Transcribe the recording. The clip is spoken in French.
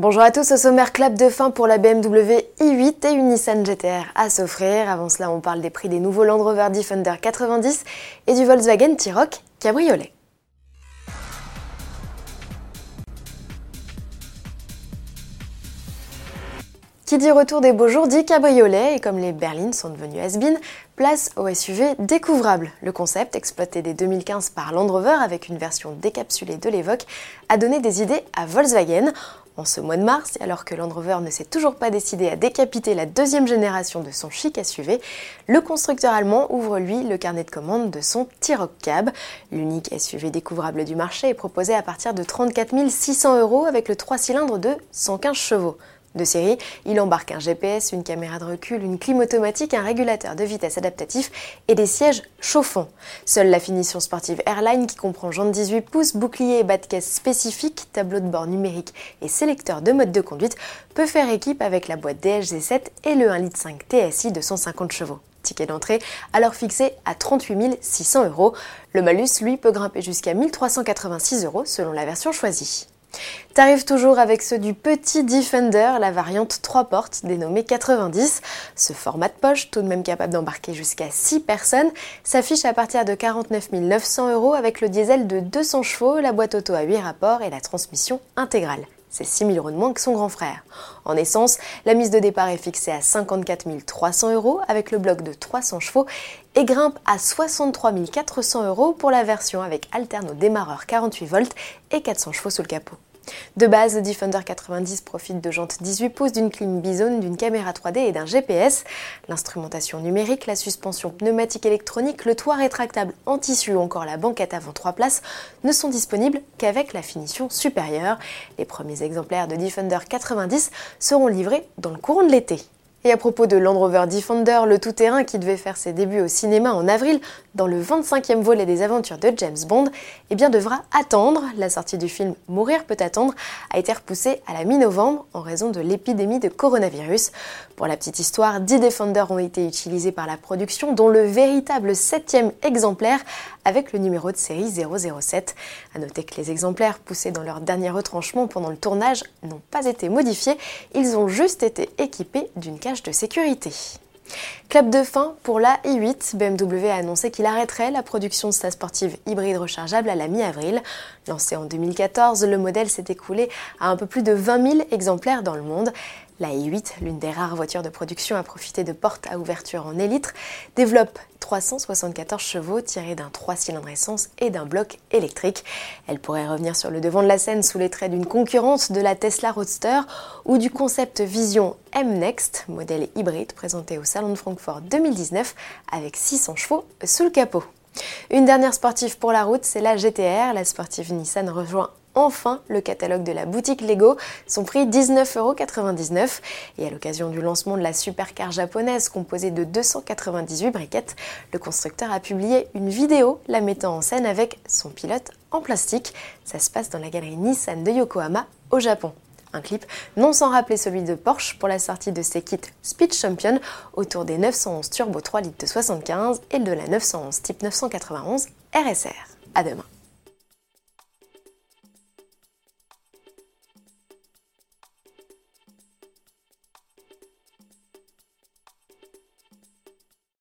Bonjour à tous, au sommaire clap de fin pour la BMW i8 et une Nissan GTR à s'offrir. Avant cela, on parle des prix des nouveaux Land Rover Defender 90 et du Volkswagen T-Roc Cabriolet. Qui dit retour des beaux jours dit cabriolet, et comme les berlines sont devenues has place au SUV découvrable. Le concept, exploité dès 2015 par Land Rover avec une version décapsulée de l'Evoque, a donné des idées à Volkswagen. En ce mois de mars, alors que Land Rover ne s'est toujours pas décidé à décapiter la deuxième génération de son chic SUV, le constructeur allemand ouvre lui le carnet de commande de son T-Roc Cab. L'unique SUV découvrable du marché est proposé à partir de 34 600 euros avec le 3 cylindres de 115 chevaux. De série, il embarque un GPS, une caméra de recul, une clim automatique, un régulateur de vitesse adaptatif et des sièges chauffants. Seule la finition sportive Airline qui comprend jantes 18 pouces, bouclier et bas de caisse spécifique, tableau de bord numérique et sélecteur de mode de conduite peut faire équipe avec la boîte DHZ7 et le 1.5 litre TSI de 150 chevaux. Ticket d'entrée alors fixé à 38 600 euros. Le malus, lui, peut grimper jusqu'à 1386 euros selon la version choisie. T'arrives toujours avec ceux du petit Defender, la variante 3 portes dénommée 90. Ce format de poche, tout de même capable d'embarquer jusqu'à 6 personnes, s'affiche à partir de 49 900 euros avec le diesel de 200 chevaux, la boîte auto à 8 rapports et la transmission intégrale. C'est 6 000 euros de moins que son grand frère. En essence, la mise de départ est fixée à 54 300 euros avec le bloc de 300 chevaux et grimpe à 63 400 euros pour la version avec alterno démarreur 48 volts et 400 chevaux sous le capot. De base, le Defender 90 profite de jantes 18 pouces, d'une clim Bison, d'une caméra 3D et d'un GPS. L'instrumentation numérique, la suspension pneumatique électronique, le toit rétractable en tissu ou encore la banquette avant 3 places ne sont disponibles qu'avec la finition supérieure. Les premiers exemplaires de Defender 90 seront livrés dans le courant de l'été. Et à propos de Land Rover Defender, le tout-terrain qui devait faire ses débuts au cinéma en avril dans le 25e volet des aventures de James Bond, eh bien devra attendre. La sortie du film Mourir peut attendre a été repoussée à la mi-novembre en raison de l'épidémie de coronavirus. Pour la petite histoire, 10 Defenders ont été utilisés par la production, dont le véritable septième exemplaire avec le numéro de série 007. A noter que les exemplaires poussés dans leur dernier retranchement pendant le tournage n'ont pas été modifiés, ils ont juste été équipés d'une de sécurité. Clap de fin pour la i8. BMW a annoncé qu'il arrêterait la production de sa sportive hybride rechargeable à la mi-avril. Lancé en 2014, le modèle s'est écoulé à un peu plus de 20 000 exemplaires dans le monde. La i8, l'une des rares voitures de production à profiter de portes à ouverture en élytre, développe 374 chevaux tirés d'un 3 cylindres essence et d'un bloc électrique. Elle pourrait revenir sur le devant de la scène sous les traits d'une concurrente de la Tesla Roadster ou du concept Vision M-Next, modèle hybride présenté au Salon de Francfort 2019 avec 600 chevaux sous le capot. Une dernière sportive pour la route, c'est la GTR. La sportive Nissan rejoint enfin le catalogue de la boutique Lego, son prix 19,99€. Et à l'occasion du lancement de la supercar japonaise composée de 298 briquettes, le constructeur a publié une vidéo la mettant en scène avec son pilote en plastique. Ça se passe dans la galerie Nissan de Yokohama au Japon. Un clip non sans rappeler celui de Porsche pour la sortie de ses kits Speed Champion autour des 911 Turbo 3 litres de 75 et de la 911 Type 991 RSR. À demain.